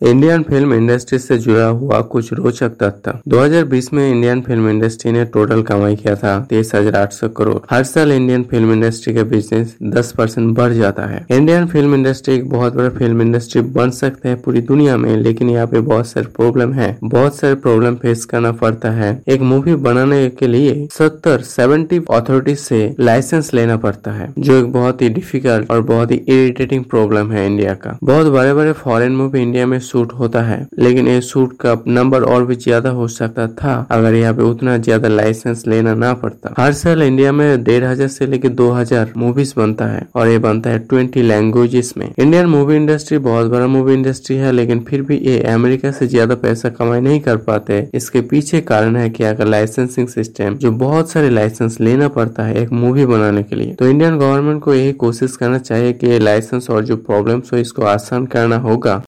Indian film industry से जुड़ा हुआ कुछ रोचक तथ्य। 2020 में इंडियन फ़िल्म इंडस्ट्री ने टोटल कमाई किया था तेईस हज़ार आठ सौ करोड़। हर साल इंडियन फ़िल्म इंडस्ट्री का बिज़नेस 10 परसेंट बढ़ जाता है। इंडियन फ़िल्म इंडस्ट्री एक बहुत बड़ा फ़िल्म इंडस्ट्री बन सकते हैं पूरी दुनिया में, लेकिन यहाँ पे बहुत सारे प्रॉब्लम है। बहुत सारे प्रॉब्लम फेस करना पड़ता है। एक मूवी बनाने के लिए सत्तर सेवेंटी अथॉरिटी से लाइसेंस लेना पड़ता है, जो एक बहुत ही डिफ़िकल्ट और बहुत ही इरिटेटिंग प्रॉब्लम है इंडिया का। बहुत बड़े बड़े फॉरेन मूवी इंडिया में शूट होता है। लेकिन ये शूट का नंबर और भी ज़्यादा हो सकता था अगर यहाँ पे उतना ज़्यादा लाइसेंस लेना ना पड़ता। हर साल इंडिया में डेढ़ हज़ार से लेकर दो हज़ार मूवीज़ बनता है और ये बनता है ट्वेंटी लैंग्वेजेस में। इंडियन मूवी इंडस्ट्री बहुत बड़ा मूवी इंडस्ट्री है, लेकिन फिर भी ये अमेरिका से ज़्यादा पैसा कमाई नहीं कर पाते। इसके पीछे कारण है कि अगर लाइसेंसिंग सिस्टम जो बहुत सारे लाइसेंस लेना पड़ता है एक मूवी बनाने के लिए तो इंडियन गवर्नमेंट को यही कोशिश करना चाहिए कि लाइसेंस और जो प्रॉब्लम हो, इसको आसान करना होगा।